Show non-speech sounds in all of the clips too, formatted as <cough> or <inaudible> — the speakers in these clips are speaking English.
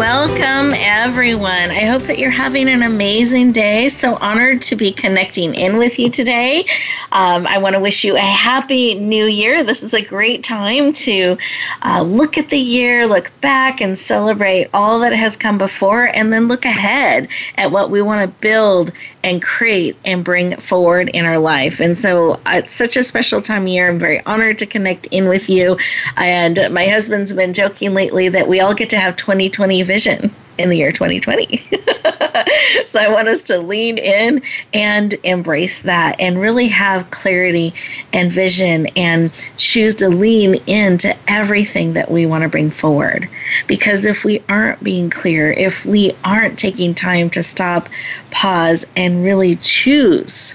Welcome, everyone. I hope that you're having an amazing day. So honored to be connecting in with you today. Um, I want to wish you a happy new year. This is a great time to uh, look at the year, look back, and celebrate all that has come before, and then look ahead at what we want to build and create and bring forward in our life. And so uh, it's such a special time of year. I'm very honored to connect in with you. And my husband's been joking lately that we all get to have 2020 vision in the year 2020. <laughs> so I want us to lean in and embrace that and really have clarity and vision and choose to lean into everything that we want to bring forward. Because if we aren't being clear, if we aren't taking time to stop, pause, and really choose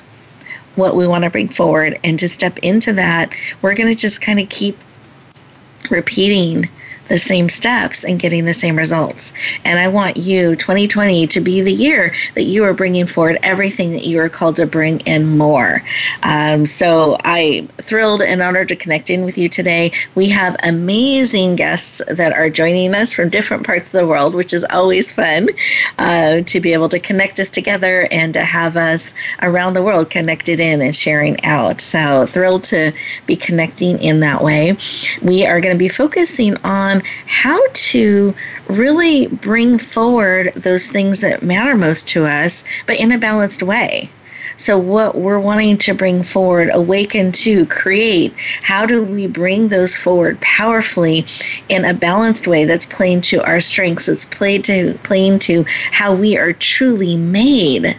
what we want to bring forward and to step into that, we're going to just kind of keep repeating the same steps and getting the same results. And I want you, 2020, to be the year that you are bringing forward everything that you are called to bring and more. Um, so I'm thrilled and honored to connect in with you today. We have amazing guests that are joining us from different parts of the world, which is always fun uh, to be able to connect us together and to have us around the world connected in and sharing out. So thrilled to be connecting in that way. We are going to be focusing on on how to really bring forward those things that matter most to us, but in a balanced way. So, what we're wanting to bring forward, awaken to, create, how do we bring those forward powerfully in a balanced way that's playing to our strengths, that's played to, playing to how we are truly made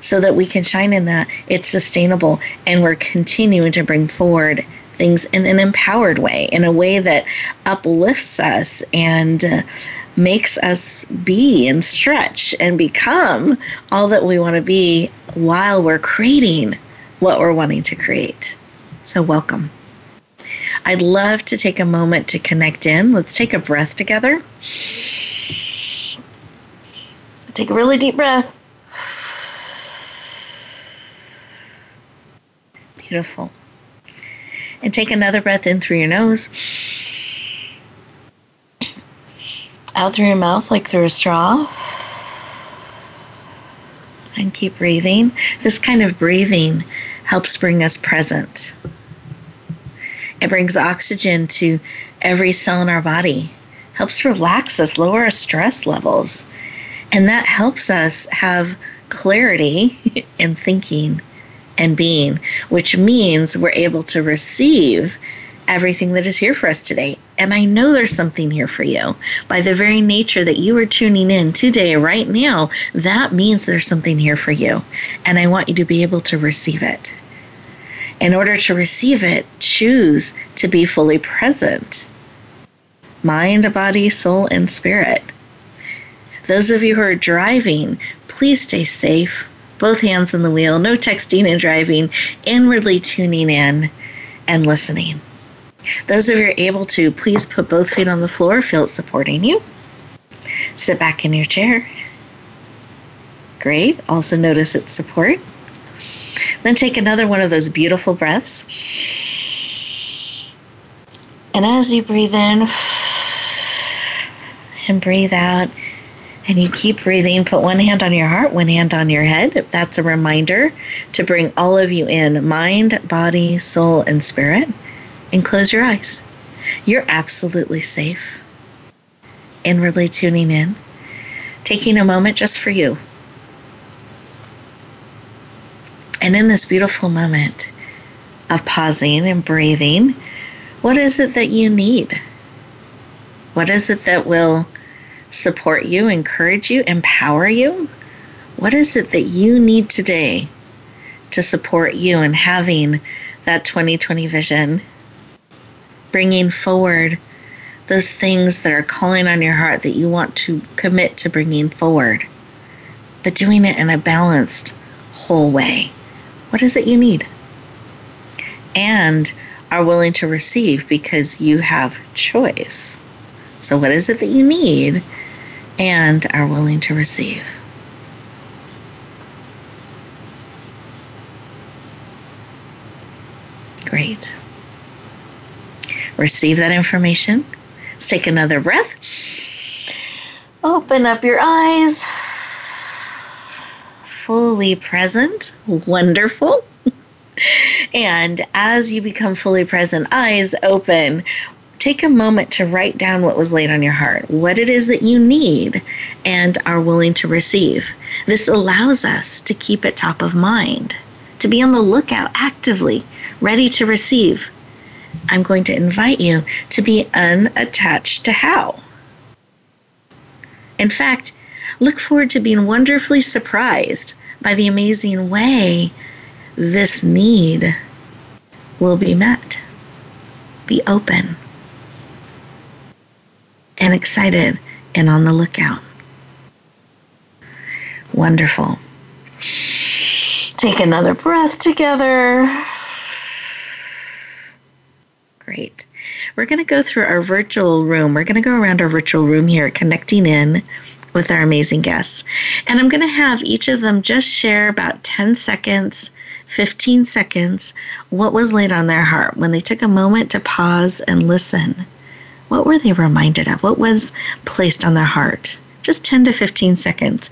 so that we can shine in that? It's sustainable and we're continuing to bring forward things in an empowered way, in a way that uplifts us and uh, makes us be and stretch and become all that we want to be while we're creating what we're wanting to create. So, welcome. I'd love to take a moment to connect in. Let's take a breath together. Take a really deep breath. Beautiful. And take another breath in through your nose. Out through your mouth like through a straw. And keep breathing. This kind of breathing helps bring us present. It brings oxygen to every cell in our body, helps relax us, lower our stress levels. And that helps us have clarity <laughs> in thinking and being, which means we're able to receive everything that is here for us today. And I know there's something here for you. By the very nature that you are tuning in today, right now, that means there's something here for you. And I want you to be able to receive it. In order to receive it, choose to be fully present mind, body, soul, and spirit. Those of you who are driving, please stay safe both hands on the wheel, no texting and driving, inwardly tuning in and listening. Those of you are able to, please put both feet on the floor, feel it supporting you. Sit back in your chair. Great. Also notice its support. Then take another one of those beautiful breaths. And as you breathe in and breathe out, and you keep breathing. Put one hand on your heart, one hand on your head. That's a reminder to bring all of you in mind, body, soul, and spirit. And close your eyes. You're absolutely safe. Inwardly tuning in, taking a moment just for you. And in this beautiful moment of pausing and breathing, what is it that you need? What is it that will support you, encourage you, empower you? What is it that you need today to support you in having that 2020 vision? Bringing forward those things that are calling on your heart that you want to commit to bringing forward, but doing it in a balanced, whole way. What is it you need? And are willing to receive because you have choice. So, what is it that you need and are willing to receive? Great. Receive that information. Let's take another breath. Open up your eyes. Fully present. Wonderful. <laughs> And as you become fully present, eyes open, take a moment to write down what was laid on your heart, what it is that you need and are willing to receive. This allows us to keep it top of mind, to be on the lookout actively, ready to receive. I'm going to invite you to be unattached to how. In fact, look forward to being wonderfully surprised by the amazing way this need will be met. Be open and excited and on the lookout. Wonderful. Take another breath together. Great. We're going to go through our virtual room. We're going to go around our virtual room here, connecting in with our amazing guests. And I'm going to have each of them just share about 10 seconds 15 seconds what was laid on their heart when they took a moment to pause and listen. What were they reminded of? What was placed on their heart? Just 10 to 15 seconds.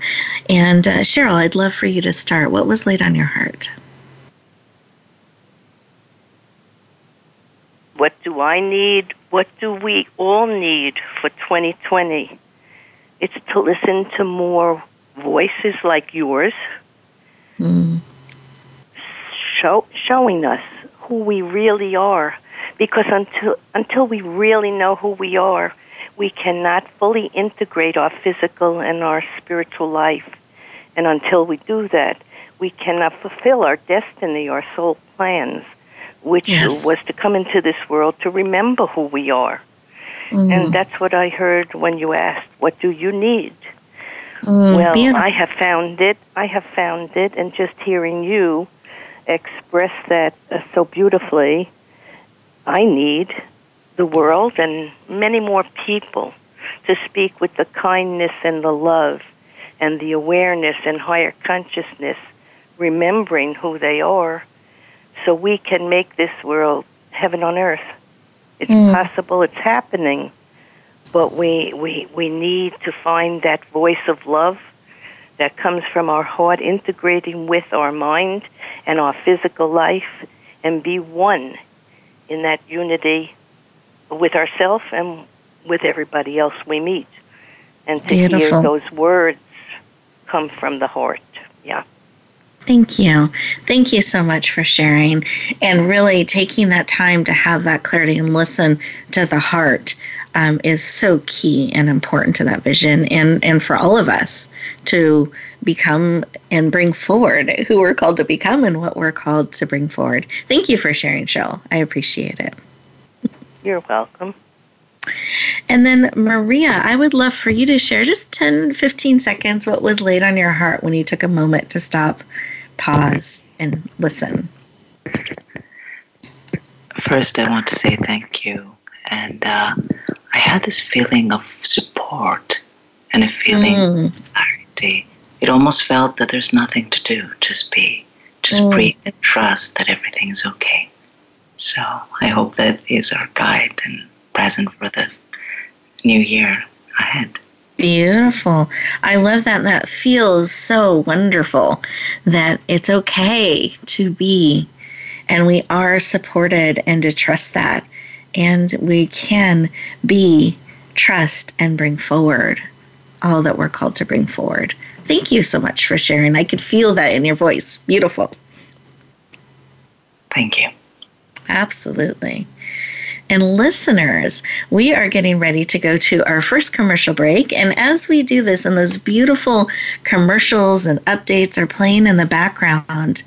And uh, Sheryl, I'd love for you to start. What was laid on your heart? What do I need? What do we all need for 2020? It's to listen to more voices like yours. Mm show, showing us who we really are. Because until, until we really know who we are, we cannot fully integrate our physical and our spiritual life. And until we do that, we cannot fulfill our destiny, our soul plans, which yes. was to come into this world to remember who we are. Mm. And that's what I heard when you asked, What do you need? Mm, well, beautiful. I have found it. I have found it, and just hearing you, express that uh, so beautifully. I need the world and many more people to speak with the kindness and the love and the awareness and higher consciousness, remembering who they are, so we can make this world heaven on earth. It's mm. possible, it's happening, but we, we, we need to find that voice of love that comes from our heart integrating with our mind and our physical life and be one in that unity with ourselves and with everybody else we meet. And to Beautiful. hear those words come from the heart. Yeah. Thank you. Thank you so much for sharing and really taking that time to have that clarity and listen to the heart um, is so key and important to that vision and, and for all of us to become and bring forward who we're called to become and what we're called to bring forward. Thank you for sharing, Sheryl. I appreciate it. You're welcome. And then, Maria, I would love for you to share just 10, 15 seconds what was laid on your heart when you took a moment to stop, pause, and listen. First, I want to say thank you. And uh, I had this feeling of support and a feeling mm. of clarity. It almost felt that there's nothing to do, just be, just mm. breathe and trust that everything's okay. So I hope that is our guide and present for the new year ahead. Beautiful. I love that. That feels so wonderful that it's okay to be and we are supported and to trust that and we can be, trust, and bring forward all that we're called to bring forward. Thank you so much for sharing. I could feel that in your voice. Beautiful. Thank you. Absolutely. And listeners, we are getting ready to go to our first commercial break. And as we do this, and those beautiful commercials and updates are playing in the background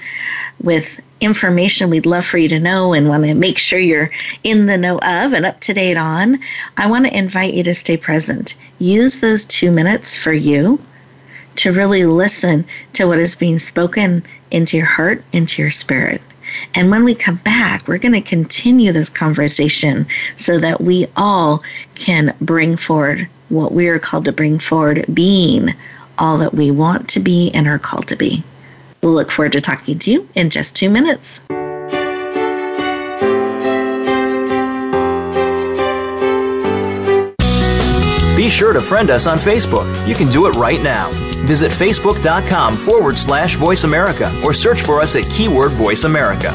with information we'd love for you to know and want to make sure you're in the know of and up to date on, I want to invite you to stay present. Use those two minutes for you to really listen to what is being spoken into your heart, into your spirit. And when we come back, we're going to continue this conversation so that we all can bring forward what we are called to bring forward, being all that we want to be and are called to be. We'll look forward to talking to you in just two minutes. Be sure to friend us on Facebook. You can do it right now. Visit facebook.com forward slash voice America or search for us at keyword voice America.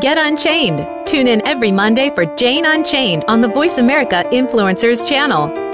Get Unchained. Tune in every Monday for Jane Unchained on the Voice America Influencers channel,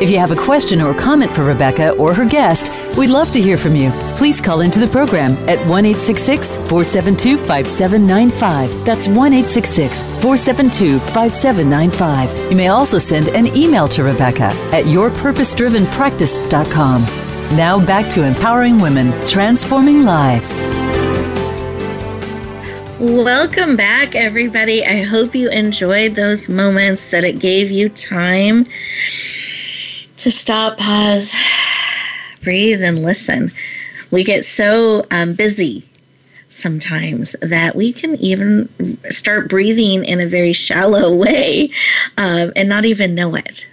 If you have a question or comment for Rebecca or her guest, we'd love to hear from you. Please call into the program at 1 472 5795. That's 1 472 5795. You may also send an email to Rebecca at yourpurposedrivenpractice.com. Now back to empowering women, transforming lives. Welcome back, everybody. I hope you enjoyed those moments that it gave you time to stop, pause, breathe, and listen. We get so um, busy sometimes that we can even start breathing in a very shallow <laughs> way um, and not even know it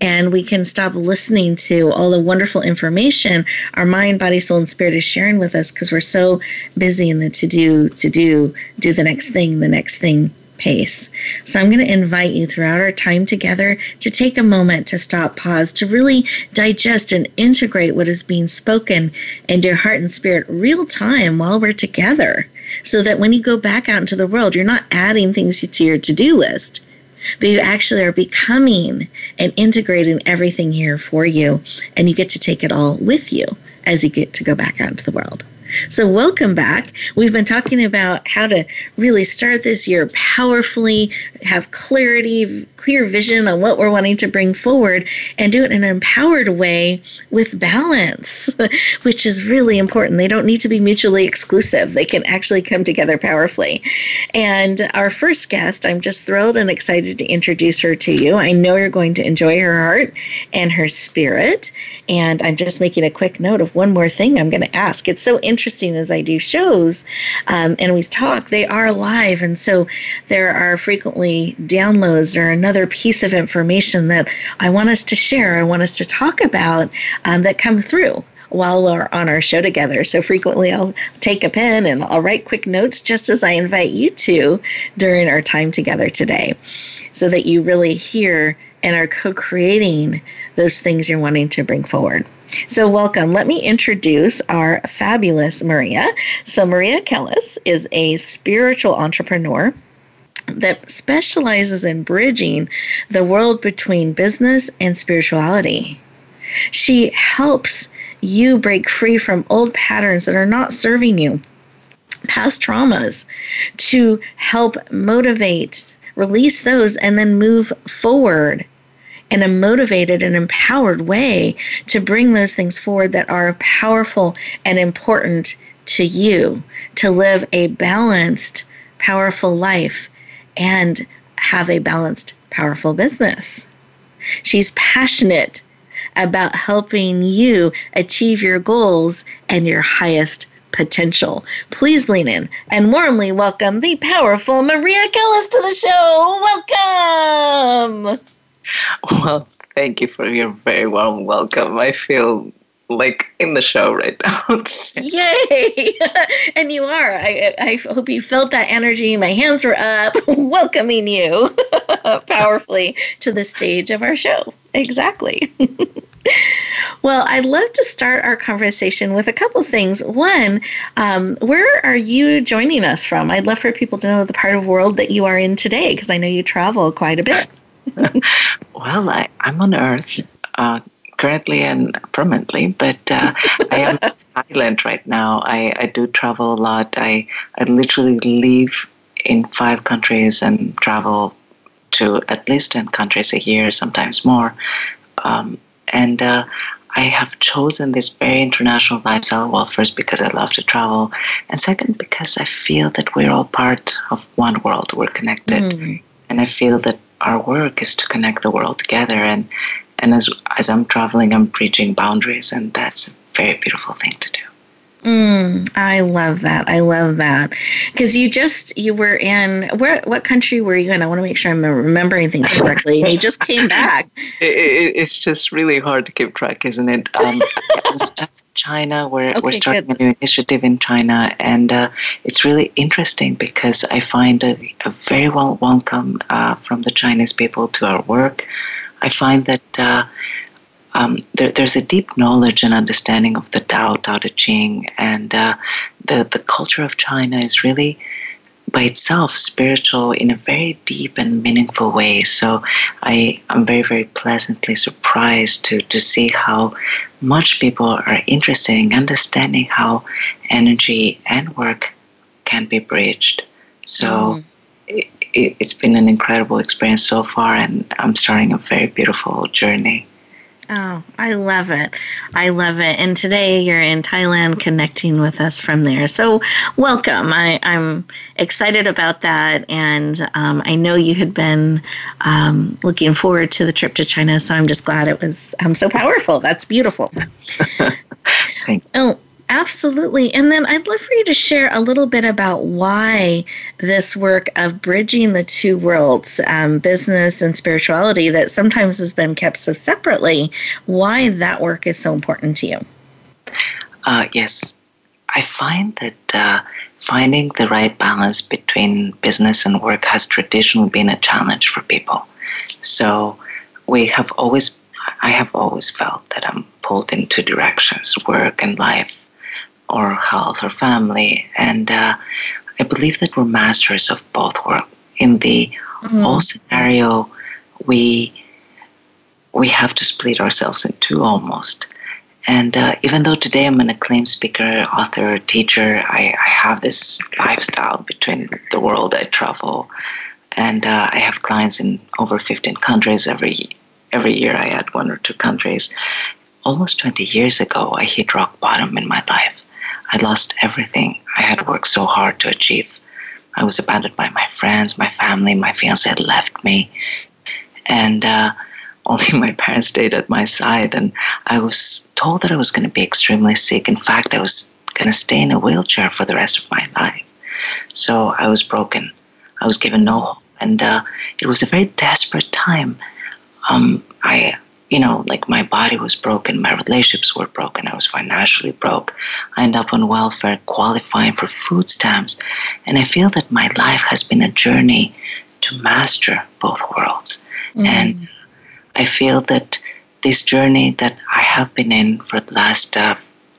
and we can stop listening to all the wonderful information our mind, body, soul, and spirit is sharing with us because we're so busy in the to do, to do, do the next thing, the next thing pace. So I'm going to invite you throughout our time together to take a moment to stop, pause, to really digest and integrate what is being spoken into your heart and spirit real time while we're together. So that when you go back out into the world, you're not adding things to your to do list but you actually are becoming and integrating everything here for you, and you get to take it all with you as you get to go back out into the world. So, welcome back. We've been talking about how to really start this year powerfully, have clarity, clear vision on what we're wanting to bring forward, and do it in an empowered way with balance, <laughs> which is really important. They don't need to be mutually exclusive, they can actually come together powerfully. And our first guest, I'm just thrilled and excited to introduce her to you. I know you're going to enjoy her heart and her spirit. And I'm just making a quick note of one more thing I'm going to ask. It's so interesting interesting as I do shows um, and we talk, they are live. And so there are frequently downloads or another piece of information that I want us to share, I want us to talk about um, that come through while we're on our show together. So frequently I'll take a pen and I'll write quick notes just as I invite you to during our time together today so that you really hear and are co creating those things you're wanting to bring forward. So, welcome. Let me introduce our fabulous Maria. So, Maria Kellis is a spiritual entrepreneur that specializes in bridging the world between business and spirituality. She helps you break free from old patterns that are not serving you, past traumas, to help motivate, release those, and then move forward in a motivated and empowered way to bring those things forward that are powerful and important to you to live a balanced, powerful life and have a balanced, powerful business. She's passionate about helping you achieve your goals and your highest potential. Please lean in and warmly welcome the powerful Maria Kellis to the show. Welcome. <laughs> Well, thank you for your very warm welcome. I feel like in the show right now. <laughs> Yay! <laughs> and you are. I, I hope you felt that energy. My hands were up, welcoming you powerfully to the stage of our show. Exactly. well, I'd love to start our conversation with a couple things. One, um, where are you joining us from? I'd love for people to know the part of the world that you are in today, because I know you travel quite a bit. <laughs> well, I, I'm on Earth. Uh, currently and permanently, but uh, I am <laughs> in Thailand right now. I, I do travel a lot. I, I literally live in five countries and travel to at least 10 countries a year, sometimes more. Um, and uh, I have chosen this very international lifestyle. Well, first because I love to travel, and second because I feel that we're all part of one world. We're connected, mm. and I feel that our work is to connect the world together. And and as as I'm traveling, I'm bridging boundaries, and that's a very beautiful thing to do. Mm, I love that. I love that because you just you were in where? What country were you in? I want to make sure I'm remembering things correctly. you just came <laughs> back. It, it, it's just really hard to keep track, isn't it? Um, <laughs> just China. We're okay, we're starting good. a new initiative in China, and uh, it's really interesting because I find a, a very well welcome uh, from the Chinese people to our work. I find that uh, um, there, there's a deep knowledge and understanding of the Tao, Tao Te Ching, and uh, the, the culture of China is really by itself spiritual in a very deep and meaningful way. So I am very, very pleasantly surprised to, to see how much people are interested in understanding how energy and work can be bridged. So mm it, it, it's been an incredible experience so far, and I'm starting a very beautiful journey. Oh, I love it. I love it. And today you're in Thailand connecting with us from there. So, welcome. I, am excited about that. And um, I know you had been um, looking forward to the trip to China. So, I'm just glad it was um, so powerful. That's beautiful. <laughs> Thank you. Oh, Absolutely. And then I'd love for you to share a little bit about why this work of bridging the two worlds, um, business and spirituality, that sometimes has been kept so separately, why that work is so important to you. Uh, yes. I find that uh, finding the right balance between business and work has traditionally been a challenge for people. So we have always, I have always felt that I'm pulled in two directions work and life or health or family. And uh, I believe that we're masters of both work. In the mm-hmm. scenario, we we have to split ourselves in two almost. And uh, even though today I'm an acclaimed speaker, author, teacher, I, I have this lifestyle between the world. I travel, and uh, I have clients in over 15 countries every every year. I add one or two countries. Almost 20 years ago, I hit rock bottom in my life. I lost everything I had worked so hard to achieve. I was abandoned by my friends, my family, my fiance had left me, and uh, <laughs> only my parents stayed at my side. And I was told that I was going to be extremely sick. In fact, I was going to stay in a wheelchair for the rest of my life. So I was broken. I was given no hope. And uh, it was a very desperate time. Um, I, you know, like my body was broken, my relationships were broken, I was financially broke. I end up on welfare, qualifying for food stamps. And I feel that my life has been a journey to master both worlds. Mm. And I feel that this journey that I have been in for the last uh,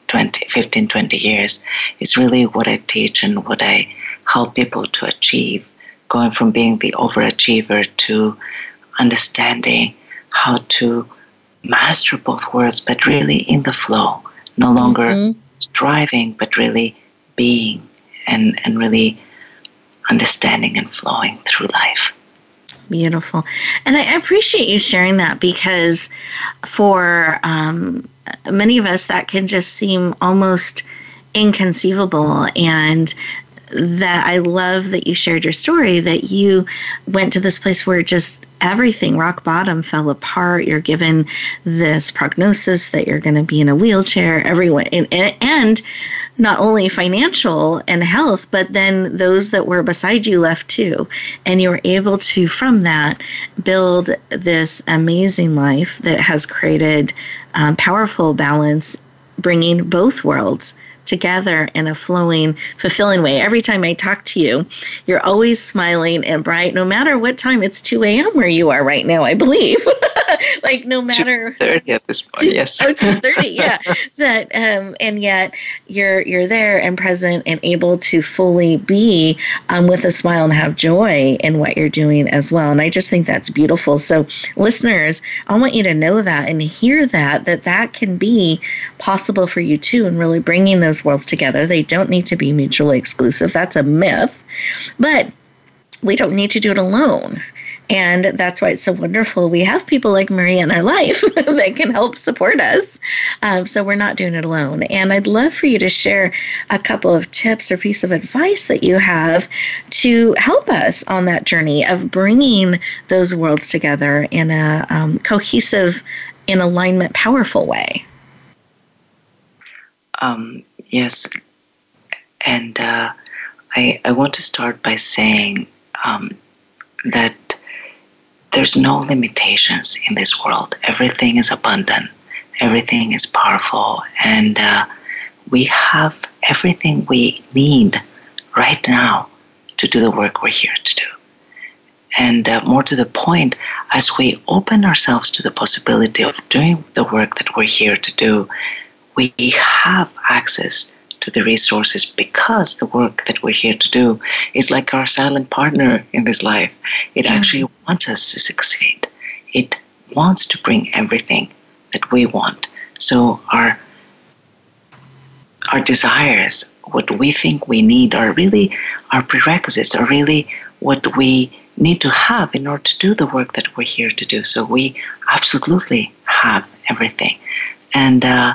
20, 15, 20 years is really what I teach and what I help people to achieve, going from being the overachiever to understanding how to master both worlds, but really in the flow, no longer mm-hmm. striving, but really being and, and really understanding and flowing through life. Beautiful. And I appreciate you sharing that because for um, many of us, that can just seem almost inconceivable. And that I love that you shared your story that you went to this place where just everything rock bottom fell apart you're given this prognosis that you're going to be in a wheelchair everyone and, and not only financial and health, but then those that were beside you left too. And you were able to, from that, build this amazing life that has created um, powerful balance, bringing both worlds together in a flowing, fulfilling way. Every time I talk to you, you're always smiling and bright, no matter what time. It's 2 a.m. where you are right now, I believe. <laughs> like no matter 30 at this point, yes. oh, 2:30, yeah. <laughs> that um, and yet you're you're there and present and able to fully be um, with a smile and have joy in what you're doing as well. And I just think that's beautiful. So listeners, I want you to know that and hear that that that can be possible for you too, and really bringing those worlds together. They don't need to be mutually exclusive. That's a myth. But we don't need to do it alone. And that's why it's so wonderful. We have people like Maria in our life <laughs> that can help support us. Um, so we're not doing it alone. And I'd love for you to share a couple of tips or piece of advice that you have to help us on that journey of bringing those worlds together in a um, cohesive, in alignment, powerful way. Um, Yes. And uh, I, I want to start by saying um, that there's no limitations in this world. Everything is abundant, everything is powerful, and uh, we have everything we need right now to do the work we're here to do. And uh, more to the point, as we open ourselves to the possibility of doing the work that we're here to do, we have access to the resources because the work that we're here to do is like our silent partner in this life. It yeah. actually wants us to succeed. It wants to bring everything that we want. So our our desires, what we think we need, are really our prerequisites, are really what we need to have in order to do the work that we're here to do. So we absolutely have everything. And uh,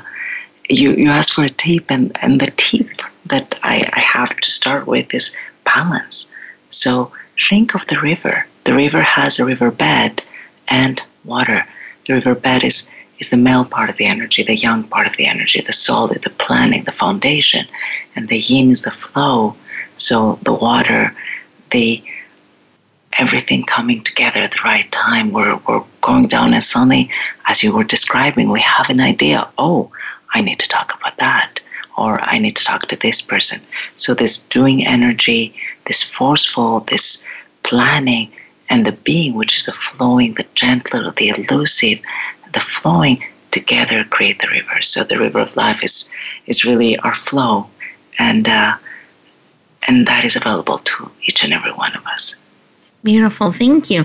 you, you asked for a tip, and, and the tip that I, I have to start with is balance. So think of the river. The river has a riverbed and water. The riverbed is, is the male part of the energy, the yang part of the energy, the solid, the planning, the foundation, and the yin is the flow. So the water, the everything coming together at the right time. We're, we're going down, and suddenly, as you were describing, we have an idea. Oh, I need to talk about that, or I need to talk to this person. So, this doing energy, this forceful, this planning, and the being, which is the flowing, the gentle, the elusive, the flowing together create the river. So, the river of life is, is really our flow, and, uh, and that is available to each and every one of us. Beautiful. Thank you.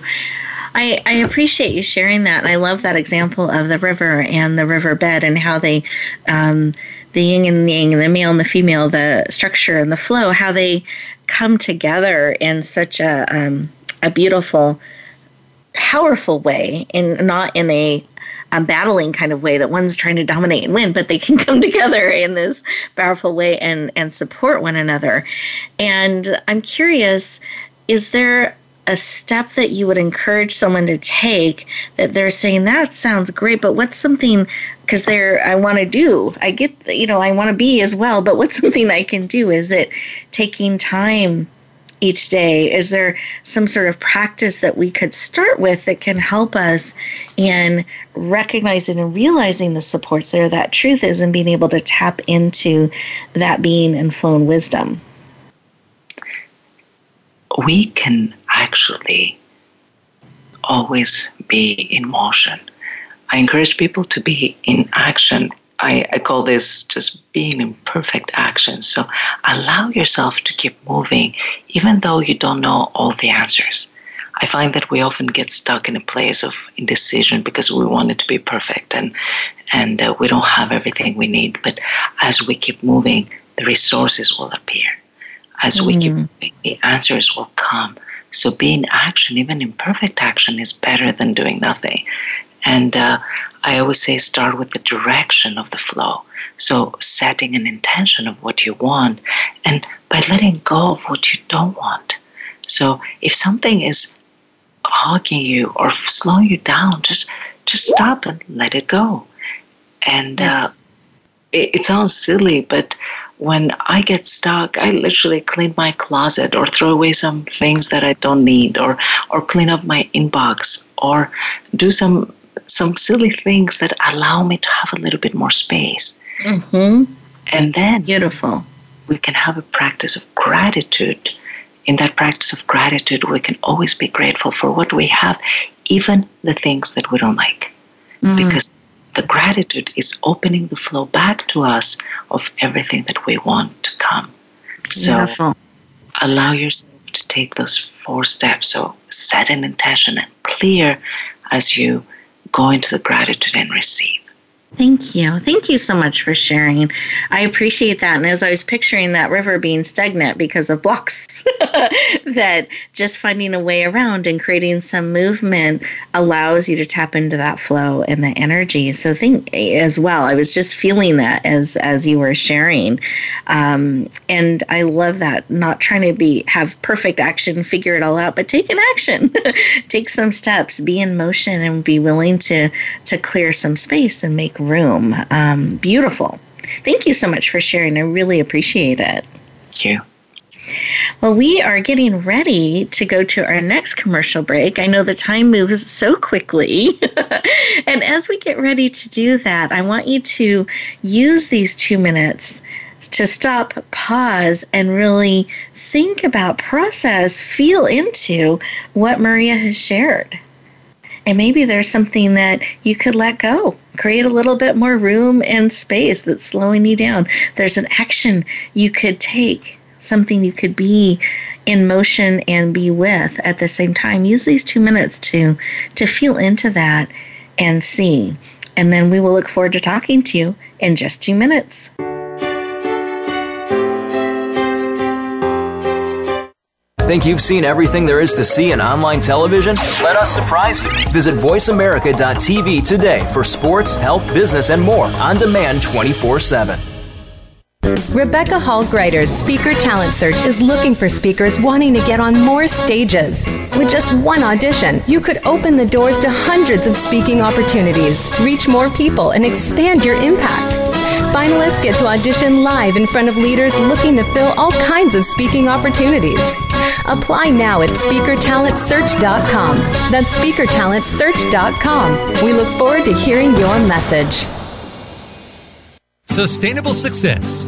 I, I appreciate you sharing that. I love that example of the river and the river bed and how they, um, the yin and the yang, the male and the female, the structure and the flow, how they come together in such a, um, a beautiful, powerful way, and not in a battling kind of way that one's trying to dominate and win, but they can <laughs> come together in this powerful way and and support one another. And I'm curious, is there a step that you would encourage someone to take that they're saying that sounds great but what's something because there I want to do. I get you know I want to be as well, but what's <laughs> something I can do? Is it taking time each day? Is there some sort of practice that we could start with that can help us in recognizing and realizing the supports there, that truth is, and being able to tap into that being and flown wisdom? We can actually always be in motion. I encourage people to be in action I, I call this just being in perfect action. So allow yourself to keep moving, even though you don't know all the answers. I find that we often get stuck in a place of indecision because we want it to be perfect and and uh, we don't have everything we need. But as we keep moving, the resources will appear. As mm-hmm. we keep mm-hmm. moving, the answers will come. So being action, even imperfect action, is better than doing nothing. And uh, I always say start with the direction of the flow. So setting an intention of what you want and by letting go of what you don't want. So if something is hogging you or slowing you down, just just stop and let it go. And yes. uh, it, it sounds silly, but when I get stuck, I literally clean my closet or throw away some things that I don't need or or clean up my inbox or do some some silly things that allow me to have a little bit more space. Mm-hmm. And then beautiful. We can have a practice of gratitude. In that practice of gratitude, we can always be grateful for what we have, even the things that we don't like. Mm. Because the gratitude is opening the flow back to us of everything that we want to come. So Beautiful. allow yourself to take those four steps. So set an intention and clear as you go into the gratitude and receive. Thank you. Thank you so much for sharing. I appreciate that. And as I was picturing that river being stagnant because of blocks, <laughs> that just finding a way around and creating some movement allows you to tap into that flow and the energy. So think as well. I was just feeling that as as you were sharing, um, and I love that. Not trying to be have perfect action, figure it all out, but take an action, <laughs> take some steps, be in motion, and be willing to to clear some space and make room. Um, beautiful. Thank you so much for sharing. I really appreciate it. Thank you. Well, we are getting ready to go to our next commercial break. I know the time moves so quickly. <laughs> and as we get ready to do that, I want you to use these two minutes to stop, pause, and really think about, process, feel into what Maria has shared. And maybe there's something that you could let go. Create a little bit more room and space that's slowing you down. There's an action you could take, something you could be in motion and be with at the same time. Use these two minutes to to feel into that and see. And then we will look forward to talking to you in just two minutes. Think you've seen everything there is to see in online television? Let us surprise you. Visit VoiceAmerica.tv today for sports, health, business, and more on demand 24 7. Rebecca Hall Gruyter's Speaker Talent Search is looking for speakers wanting to get on more stages. With just one audition, you could open the doors to hundreds of speaking opportunities, reach more people, and expand your impact. Finalists get to audition live in front of leaders looking to fill all kinds of speaking opportunities. Apply now at speakertalentsearch.com. That's speakertalentsearch.com. We look forward to hearing your message. Sustainable success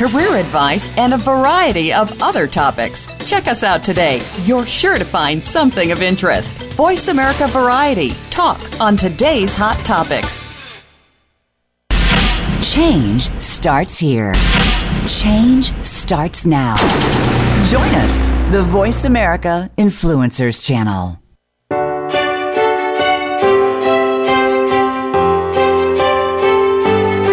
career advice, and a variety of other topics. Check us out today. You're sure to find something of interest. Voice America Variety. Talk on today's hot topics. Change starts here. Change starts now. Join us, the Voice America Influencers Channel.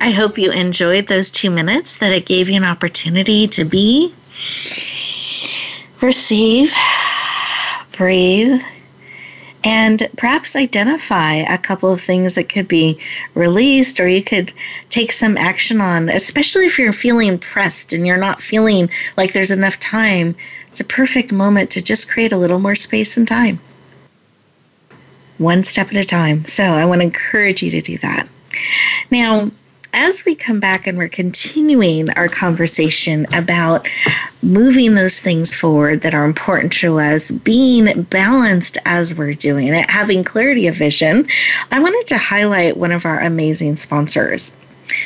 I hope you enjoyed those two minutes, that it gave you an opportunity to be, receive, breathe, and perhaps identify a couple of things that could be released or you could take some action on, especially if you're feeling pressed and you're not feeling like there's enough time. It's a perfect moment to just create a little more space and time. One step at a time. So I want to encourage you to do that. Now, as we come back and we're continuing our conversation about moving those things forward that are important to us, being balanced as we're doing it, having clarity of vision, I wanted to highlight one of our amazing sponsors.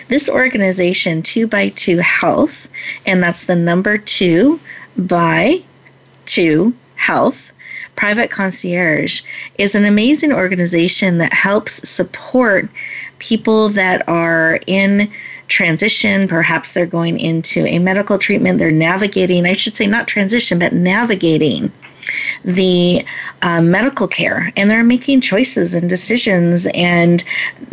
This organization, 2 by 2 Health, and that's the number 2 by 2 Health, Private Concierge, is an amazing organization that helps support people that are in transition, perhaps they're going into a medical treatment, they're navigating, I should say, not transition, but navigating the uh, medical care and they're making choices and decisions and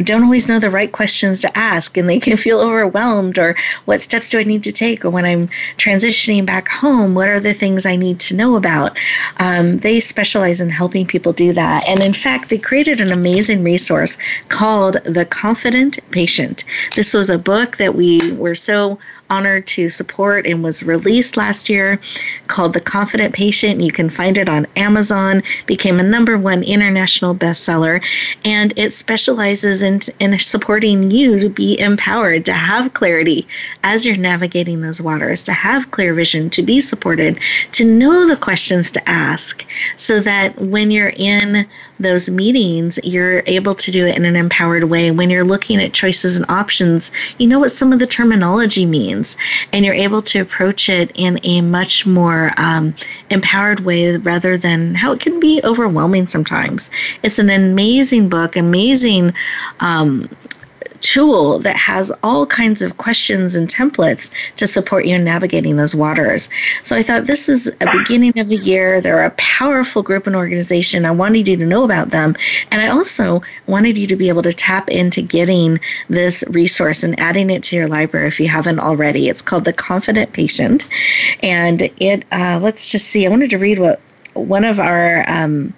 don't always know the right questions to ask and they can feel overwhelmed or what steps do I need to take? or when I'm transitioning back home what are the things I need to know about? Um, they specialize in helping people do that. And in fact they created an amazing resource called the confident patient. This was a book that we were so honored to support and was released last year called The Confident Patient. You can find it on Amazon, became a number one international bestseller, and it specializes in, in supporting you to be empowered, to have clarity as you're navigating those waters, to have clear vision, to be supported, to know the questions to ask, so that when you're in those meetings, you're able to do it in an empowered way. When you're looking at choices and options, you know what some of the terminology means, and you're able to approach it in a much more um, empowered way rather than how it can be overwhelming sometimes. It's an amazing book, amazing um, tool that has all kinds of questions and templates to support you in navigating those waters. So I thought this is a beginning of the year. They're a powerful group and organization. I wanted you to know about them. And I also wanted you to be able to tap into getting this resource and adding it to your library if you haven't already. It's called The Confident Patient. And it, uh, let's just see, I wanted to read what one of our um,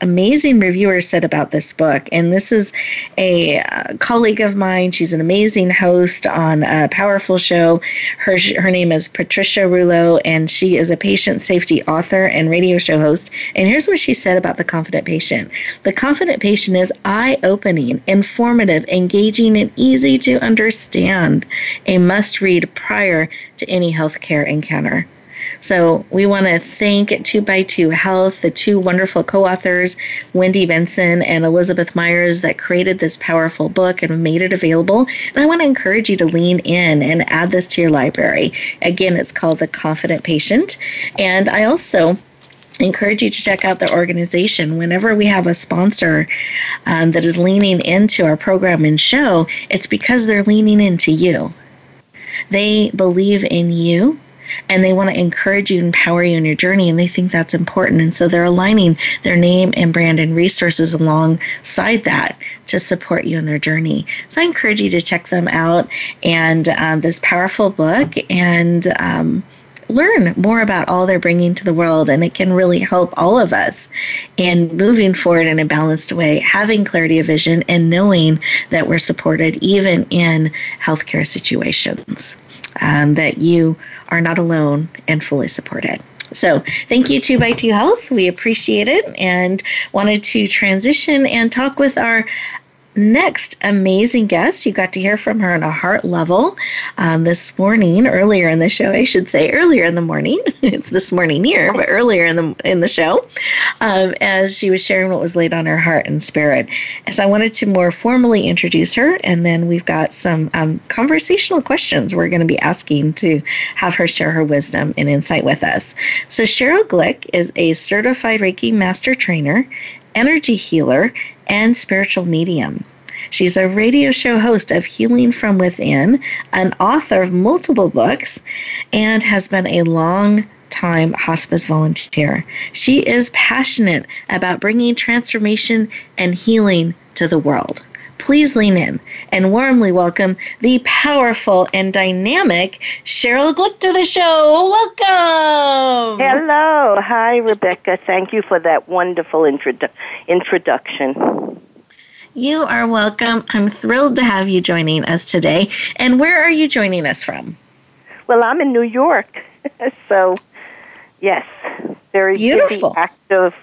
amazing reviewers said about this book. And this is a uh, colleague of mine. She's an amazing host on a powerful show. Her, her name is Patricia Rouleau, and she is a patient safety author and radio show host. And here's what she said about The Confident Patient The Confident Patient is eye opening, informative, engaging, and easy to understand. A must read prior to any healthcare encounter. So we want to thank Two by Two Health, the two wonderful co-authors, Wendy Benson and Elizabeth Myers, that created this powerful book and made it available. And I want to encourage you to lean in and add this to your library. Again, it's called The Confident Patient. And I also encourage you to check out the organization whenever we have a sponsor um, that is leaning into our program and show it's because they're leaning into you they believe in you and they want to encourage you, and empower you in your journey, and they think that's important. And so they're aligning their name and brand and resources alongside that to support you in their journey. So I encourage you to check them out and um, this powerful book and. Um, learn more about all they're bringing to the world and it can really help all of us in moving forward in a balanced way having clarity of vision and knowing that we're supported even in healthcare situations um, that you are not alone and fully supported. So, thank you Two by Two Health. We appreciate it and wanted to transition and talk with our next amazing guest. You got to hear from her on a heart level um, this morning, earlier in the show. I should say earlier in the morning. <laughs> it's this morning here, but earlier in the in the show, um, as she was sharing what was laid on her heart and spirit. So I wanted to more formally introduce her, and then we've got some um, conversational questions we're going to be asking to have her share her wisdom and insight with us. So Sheryl Glick is a certified Reiki master trainer energy healer, and spiritual medium. She's a radio show host of Healing from Within, an author of multiple books, and has been a long time hospice volunteer. She is passionate about bringing transformation and healing to the world please lean in and warmly welcome the powerful and dynamic Sheryl Glick to the show. Welcome. Hello. Hi, Rebecca. Thank you for that wonderful introdu- introduction. You are welcome. I'm thrilled to have you joining us today. And where are you joining us from? Well, I'm in New York. <laughs> so, yes, very beautiful, busy, active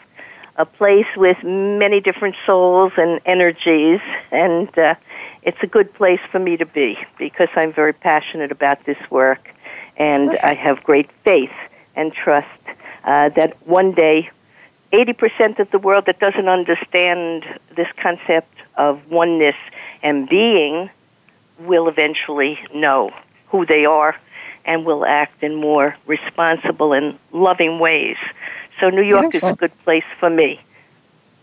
a place with many different souls and energies, and uh, it's a good place for me to be because I'm very passionate about this work, and Perfect. I have great faith and trust uh, that one day, 80% of the world that doesn't understand this concept of oneness and being will eventually know who they are and will act in more responsible and loving ways. So New York Beautiful. is a good place for me.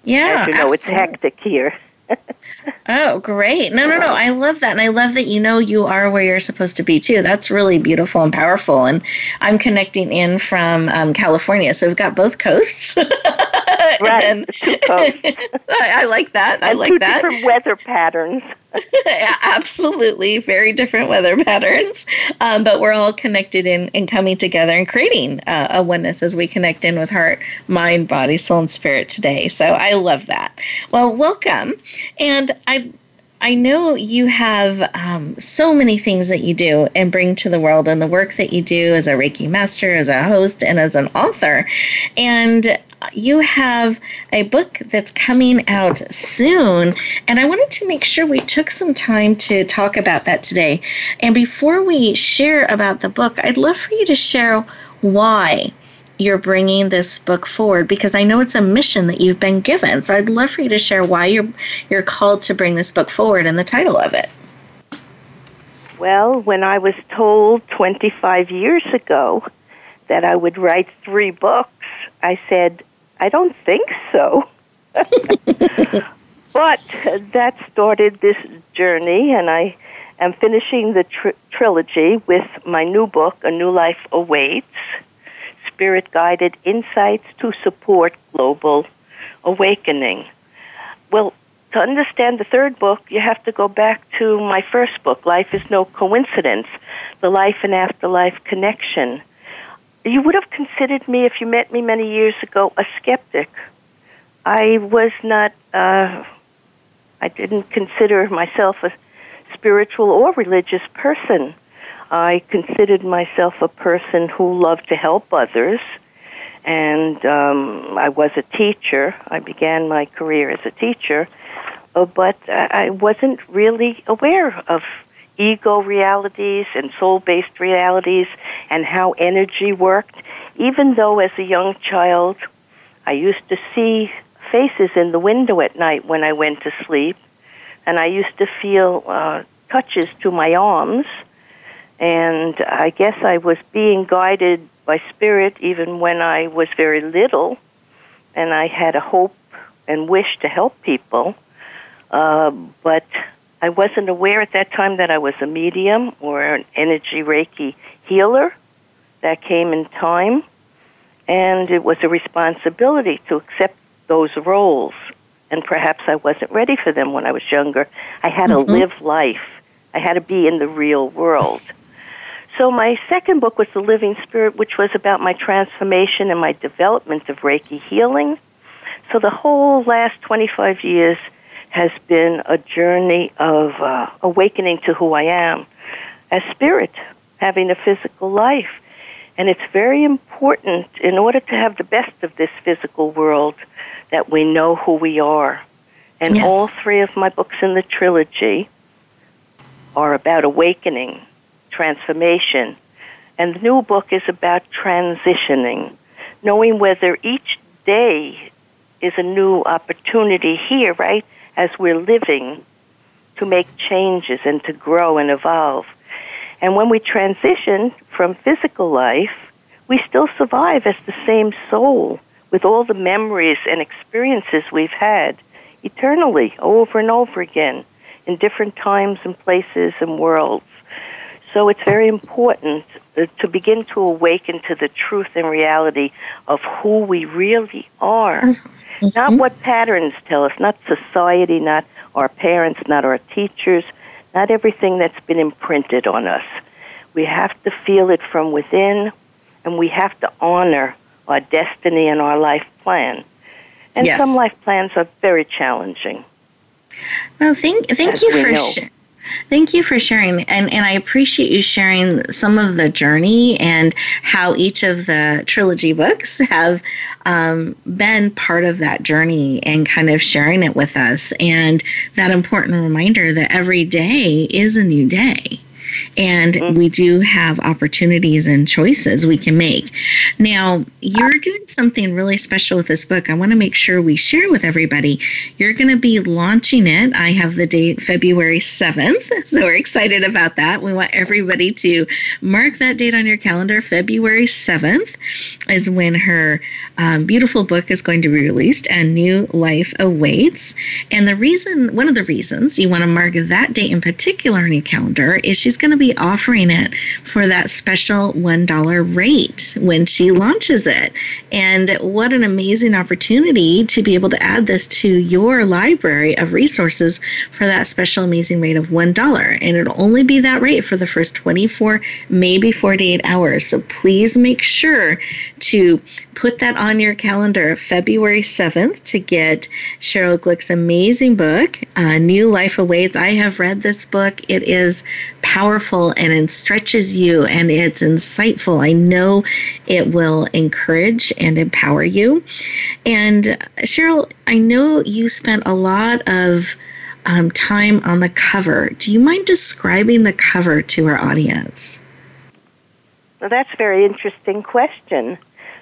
Yeah, As you know, absolutely. it's hectic here. Oh, great. No, no, no. I love that. And I love that you know you are where you're supposed to be, too. That's really beautiful and powerful. And I'm connecting in from um, California. So we've got both coasts. <laughs> right. Then, <laughs> I, I, like that. I and like two that. different weather patterns. <laughs> Absolutely. Very different weather patterns. Um, but we're all connected in, in coming together and creating uh, a oneness as we connect in with heart, mind, body, soul, and spirit today. So I love that. Well, welcome. And I I know you have um, so many things that you do and bring to the world, and the work that you do as a Reiki master, as a host, and as an author. And you have a book that's coming out soon, and I wanted to make sure we took some time to talk about that today. And before we share about the book, I'd love for you to share why you're bringing this book forward because I know it's a mission that you've been given. So I'd love for you to share why you're you're called to bring this book forward and the title of it. Well, when I was told 25 years ago that I would write 3 books, I said, I don't think so. <laughs> but that started this journey, and I am finishing the tr- trilogy with my new book, A New Life Awaits Spirit Guided Insights to Support Global Awakening. Well, to understand the third book, you have to go back to my first book, Life is No Coincidence The Life and Afterlife Connection you would have considered me if you met me many years ago a skeptic. I was not. Uh, I didn't consider myself a spiritual or religious person. I considered myself a person who loved to help others, and um, I was a teacher. I began my career as a teacher, uh, but I wasn't really aware of ego realities and soul based realities and how energy worked. Even though as a young child I used to see faces in the window at night when I went to sleep, and I used to feel uh, touches to my arms, and I guess I was being guided by spirit even when I was very little, and I had a hope and wish to help people, uh, but I wasn't aware at that time that I was a medium or an energy Reiki healer. That came in time, and it was a responsibility to accept those roles. And perhaps I wasn't ready for them when I was younger. I had mm-hmm. to live life. I had to be in the real world. So my second book was The Living Spirit, which was about my transformation and my development of Reiki healing. So the whole last 25 years has been a journey of uh, awakening to who I am as spirit, having a physical life. And it's very important in order to have the best of this physical world that we know who we are. And yes. all three of my books in the trilogy are about awakening, transformation. And the new book is about transitioning, knowing whether each day is a new opportunity here, right? as we're living to make changes and to grow and evolve. And when we transition from physical life, we still survive as the same soul with all the memories and experiences we've had eternally over and over again in different times and places and worlds. So it's very important to begin to awaken to the truth and reality of who we really are Mm-hmm. Not what patterns tell us, not society, not our parents, not our teachers, not everything that's been imprinted on us. We have to feel it from within, and we have to honor our destiny and our life plan. And yes. some life plans are very challenging. Well, thank thank you for sh- Thank you for sharing. And, and I appreciate you sharing some of the journey and how each of the trilogy books have um, been part of that journey and kind of sharing it with us. And that important reminder that every day is a new day and mm-hmm. we do have opportunities and choices we can make. Now, you're doing something really special with this book. I want to make sure we share with everybody. You're going to be launching it. I have the date February 7th, <laughs> so we're excited about that. We want everybody to mark that date on your calendar. February 7th is when her um, beautiful book is going to be released and new life awaits. And the reason, one of the reasons you want to mark that date in particular on your calendar is she's going to be offering it for that special $1 rate when she launches it. And what an amazing opportunity to be able to add this to your library of resources for that special amazing rate of $1. And it'll only be that rate for the first 24, maybe 48 hours. So please make sure to put that on your calendar February 7th to get Sheryl Glick's amazing book, uh, New Life Awaits. I have read this book. It is powerful and it stretches you and it's insightful. I know it will encourage and empower you. And Sheryl, I know you spent a lot of um, time on the cover. Do you mind describing the cover to our audience? Well, that's a very interesting question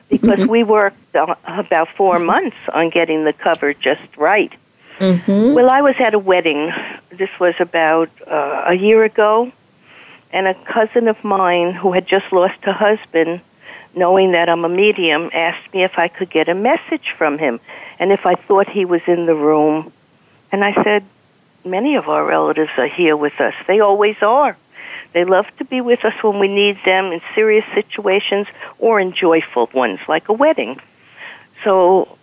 because mm-hmm. we worked uh, about four months on getting the cover just right. Mm-hmm. Well, I was at a wedding. This was about uh, a year ago, and a cousin of mine who had just lost her husband, knowing that I'm a medium, asked me if I could get a message from him and if I thought he was in the room. And I said, Many of our relatives are here with us. They always are. They love to be with us when we need them in serious situations or in joyful ones, like a wedding. So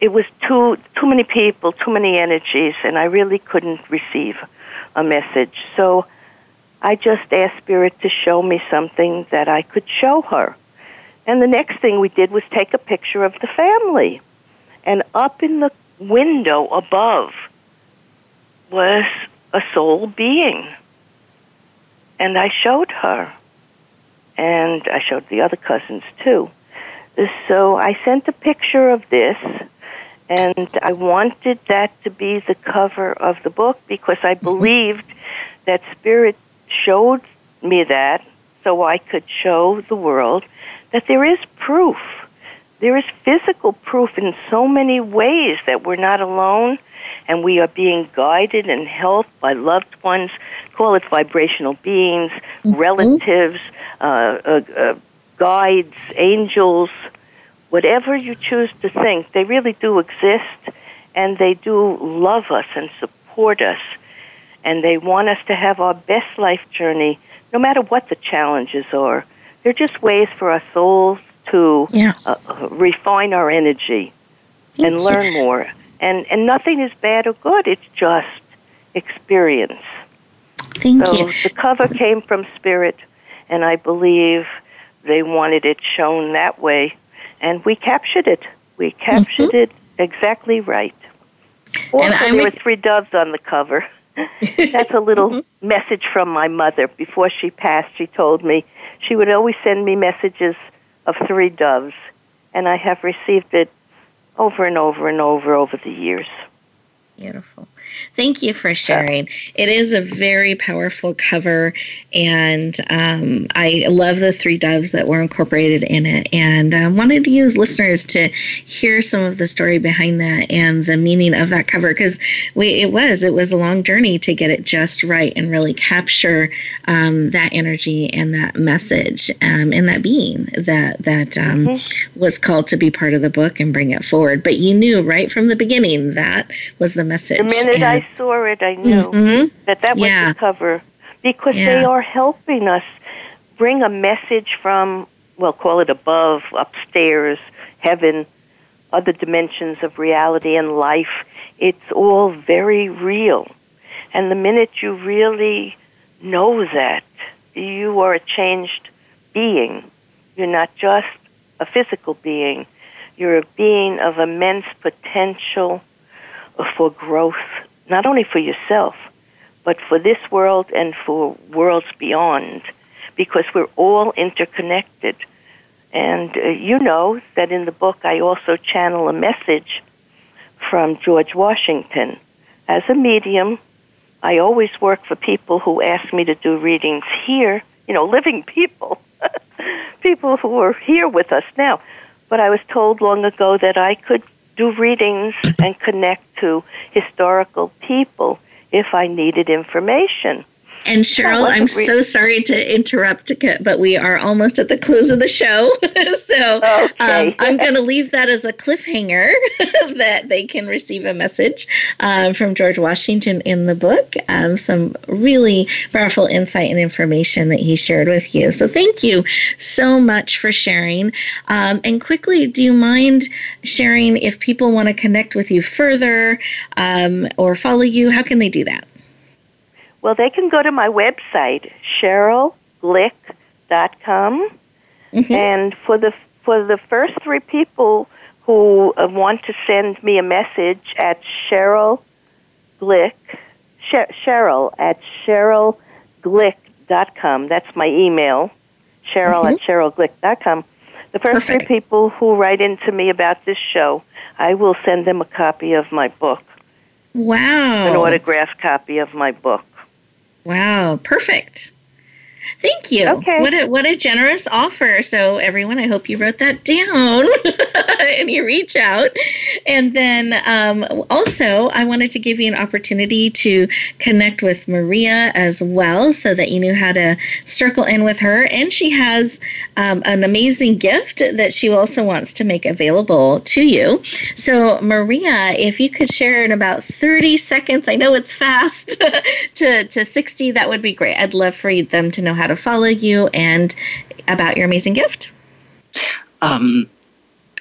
it was too too many people, too many energies, and I really couldn't receive a message. So I just asked Spirit to show me something that I could show her. And the next thing we did was take a picture of the family. And up in the window above was a soul being and I showed her, and I showed the other cousins too. So I sent a picture of this, and I wanted that to be the cover of the book because I mm-hmm. believed that Spirit showed me that so I could show the world that there is proof. There is physical proof in so many ways that we're not alone and we are being guided and helped by loved ones, call it vibrational beings, mm-hmm. relatives, uh, uh, uh, guides, angels, whatever you choose to think. They really do exist and they do love us and support us and they want us to have our best life journey no matter what the challenges are. They're just ways for our souls to yes. uh, refine our energy Thank and learn you. more. And and nothing is bad or good. It's just experience. Thank so you. the cover came from Spirit, and I believe they wanted it shown that way, and we captured it. We captured mm-hmm. it exactly right. Also, and there were three doves on the cover. <laughs> That's a little mm-hmm. message from my mother. Before she passed, she told me she would always send me messages of three doves, and I have received it over and over and over over the years. Beautiful. Thank you for sharing. It is a very powerful cover, and um, I love the three doves that were incorporated in it. And I wanted to use listeners to hear some of the story behind that and the meaning of that cover because it was it was a long journey to get it just right and really capture um, that energy and that message um, and that being that that um, mm-hmm. was called to be part of the book and bring it forward. But you knew right from the beginning that was the message. The I saw it, I knew mm-hmm. that that was yeah. the cover because yeah. they are helping us bring a message from, well, call it above, upstairs, heaven, other dimensions of reality and life. It's all very real. And the minute you really know that, you are a changed being. You're not just a physical being. You're a being of immense potential for growth, not only for yourself, but for this world and for worlds beyond, because we're all interconnected. And uh, you know that in the book I also channel a message from George Washington. As a medium, I always work for people who ask me to do readings here, you know, living people, <laughs> people who are here with us now. But I was told long ago that I could do readings and connect to historical people if I needed information. And Sheryl, I'm so sorry to interrupt, but we are almost at the close of the show. <laughs> so okay. um, I'm going to leave that as a cliffhanger <laughs> that they can receive a message um, from George Washington in the book. Um, some really powerful insight and information that he shared with you. So thank you so much for sharing. Um, and quickly, do you mind sharing if people want to connect with you further um, or follow you? How can they do that? Well, they can go to my website, SherylGlick.com. Mm-hmm. And for the for the first three people who want to send me a message at Sheryl Glick, Sheryl at SherylGlick.com. That's my email, Sheryl mm-hmm. at SherylGlick.com. The first Perfect. three people who write into me about this show, I will send them a copy of my book. Wow. An autographed copy of my book. Wow, perfect. Thank you. Okay. What a what a generous offer. So everyone, I hope you wrote that down <laughs> and you reach out. And then um, also, I wanted to give you an opportunity to connect with Maria as well, so that you knew how to circle in with her. And she has um, an amazing gift that she also wants to make available to you. So Maria, if you could share in about thirty seconds, I know it's fast <laughs> to to sixty, that would be great. I'd love for them to know how to follow you and about your amazing gift? Um,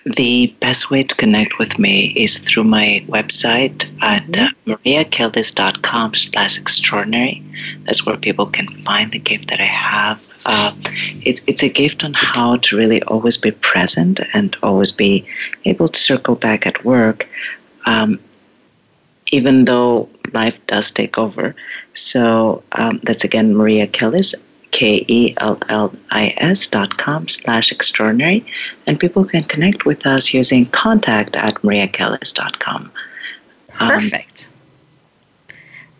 the best way to connect with me is through my website at mm-hmm. uh, mariakellis.com slash extraordinary. That's where people can find the gift that I have. Uh, it, it's a gift on how to really always be present and always be able to circle back at work, um, even though life does take over. So um, that's again Maria Kellis, K-E-L-L-I-S dot com slash extraordinary. And people can connect with us using contact at mariakellis dot com. Um,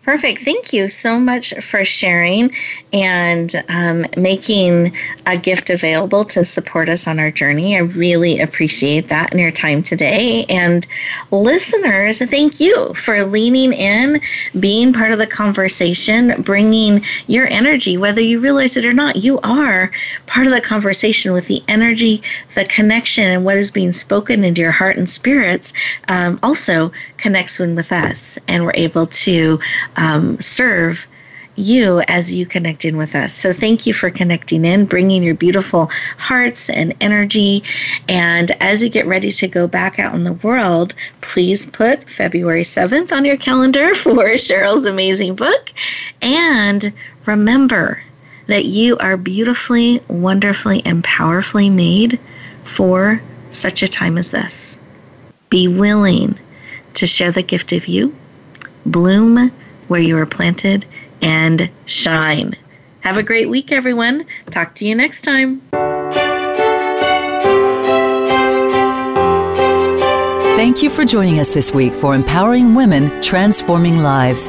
Perfect. Thank you so much for sharing and um, making a gift available to support us on our journey. I really appreciate that and your time today. And listeners, thank you for leaning in, being part of the conversation, bringing your energy, whether you realize it or not. You are part of the conversation with the energy, the connection, and what is being spoken into your heart and spirits. Um, also connects with us, and we're able to um, serve you as you connect in with us. So thank you for connecting in, bringing your beautiful hearts and energy. And as you get ready to go back out in the world, please put February 7th on your calendar <laughs> for Sheryl's amazing book. And remember that you are beautifully, wonderfully, and powerfully made for such a time as this. Be willing to share the gift of you, bloom where you are planted, and shine. Have a great week, everyone. Talk to you next time. Thank you for joining us this week for Empowering Women, Transforming Lives.